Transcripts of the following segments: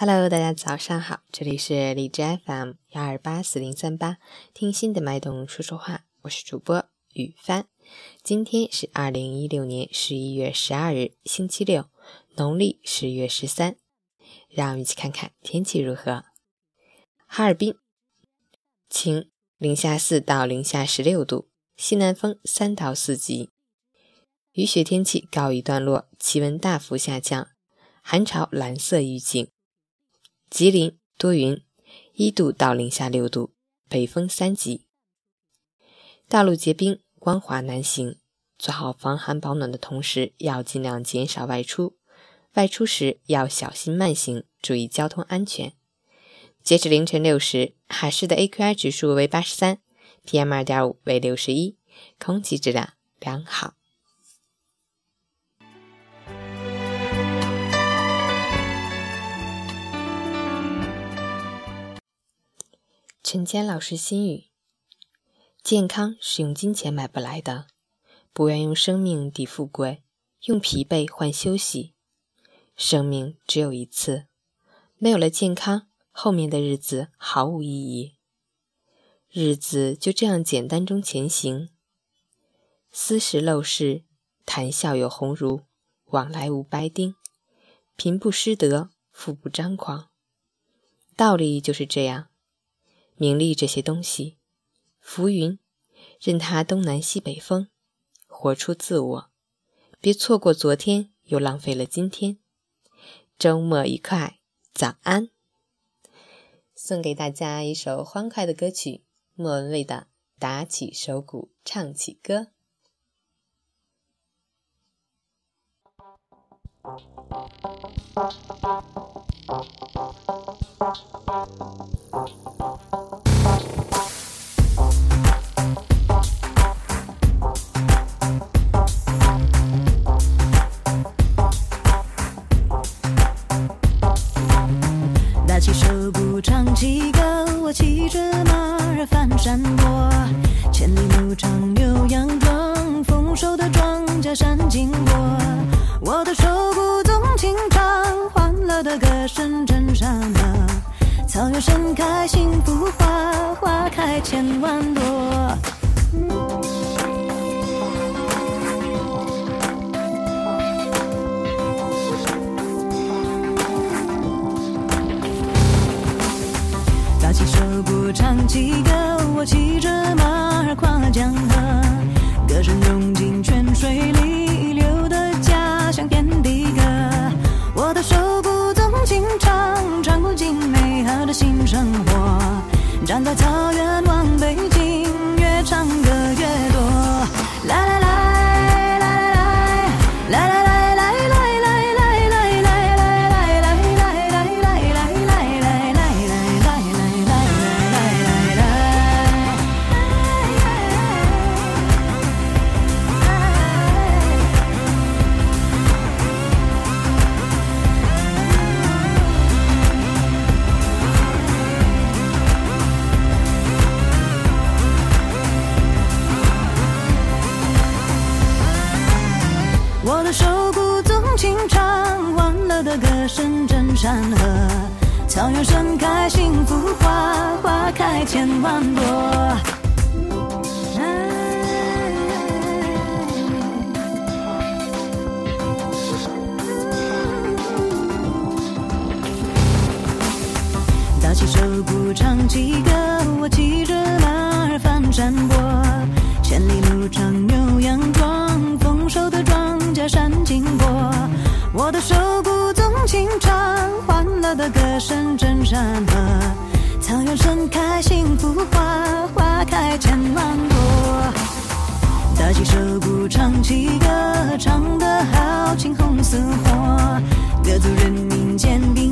Hello，大家早上好，这里是荔枝 FM 幺二八四零三八，听心的脉动说说话，我是主播雨帆。今天是二零一六年十一月十二日，星期六，农历十月十三。让我们一起看看天气如何。哈尔滨晴，零下四到零下十六度，西南风三到四级，雨雪天气告一段落，气温大幅下降，寒潮蓝色预警。吉林多云，一度到零下六度，北风三级。道路结冰，光滑难行，做好防寒保暖的同时，要尽量减少外出。外出时要小心慢行，注意交通安全。截至凌晨六时，海市的 AQI 指数为八十三，PM 二点五为六十一，空气质量良好。陈坚老师心语：健康是用金钱买不来的，不愿用生命抵富贵，用疲惫换休息。生命只有一次，没有了健康，后面的日子毫无意义。日子就这样简单中前行，斯时陋室，谈笑有鸿儒，往来无白丁。贫不失德，富不张狂。道理就是这样。名利这些东西，浮云，任它东南西北风，活出自我，别错过昨天，又浪费了今天。周末愉快，早安！送给大家一首欢快的歌曲，莫文蔚的《打起手鼓唱起歌》。打起手鼓唱起歌，我骑着马儿翻山坡，千里牧场牛羊壮，丰收的庄稼闪金波，我的手鼓动情。盛开幸福花，花开千万朵。打起手鼓唱起歌。我骑着马儿跨江河，的新生活。站在草原望北深圳山河。草原盛开幸福花，花开千万朵。打起手鼓唱起歌，我骑着马儿翻山坡，千里牧场牛羊壮，草原盛开幸福花，花开千万朵。打起手鼓唱起歌，唱得好，青红似火。各族人民肩并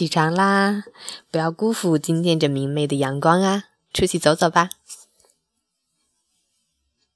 起床啦！不要辜负今天这明媚的阳光啊！出去走走吧。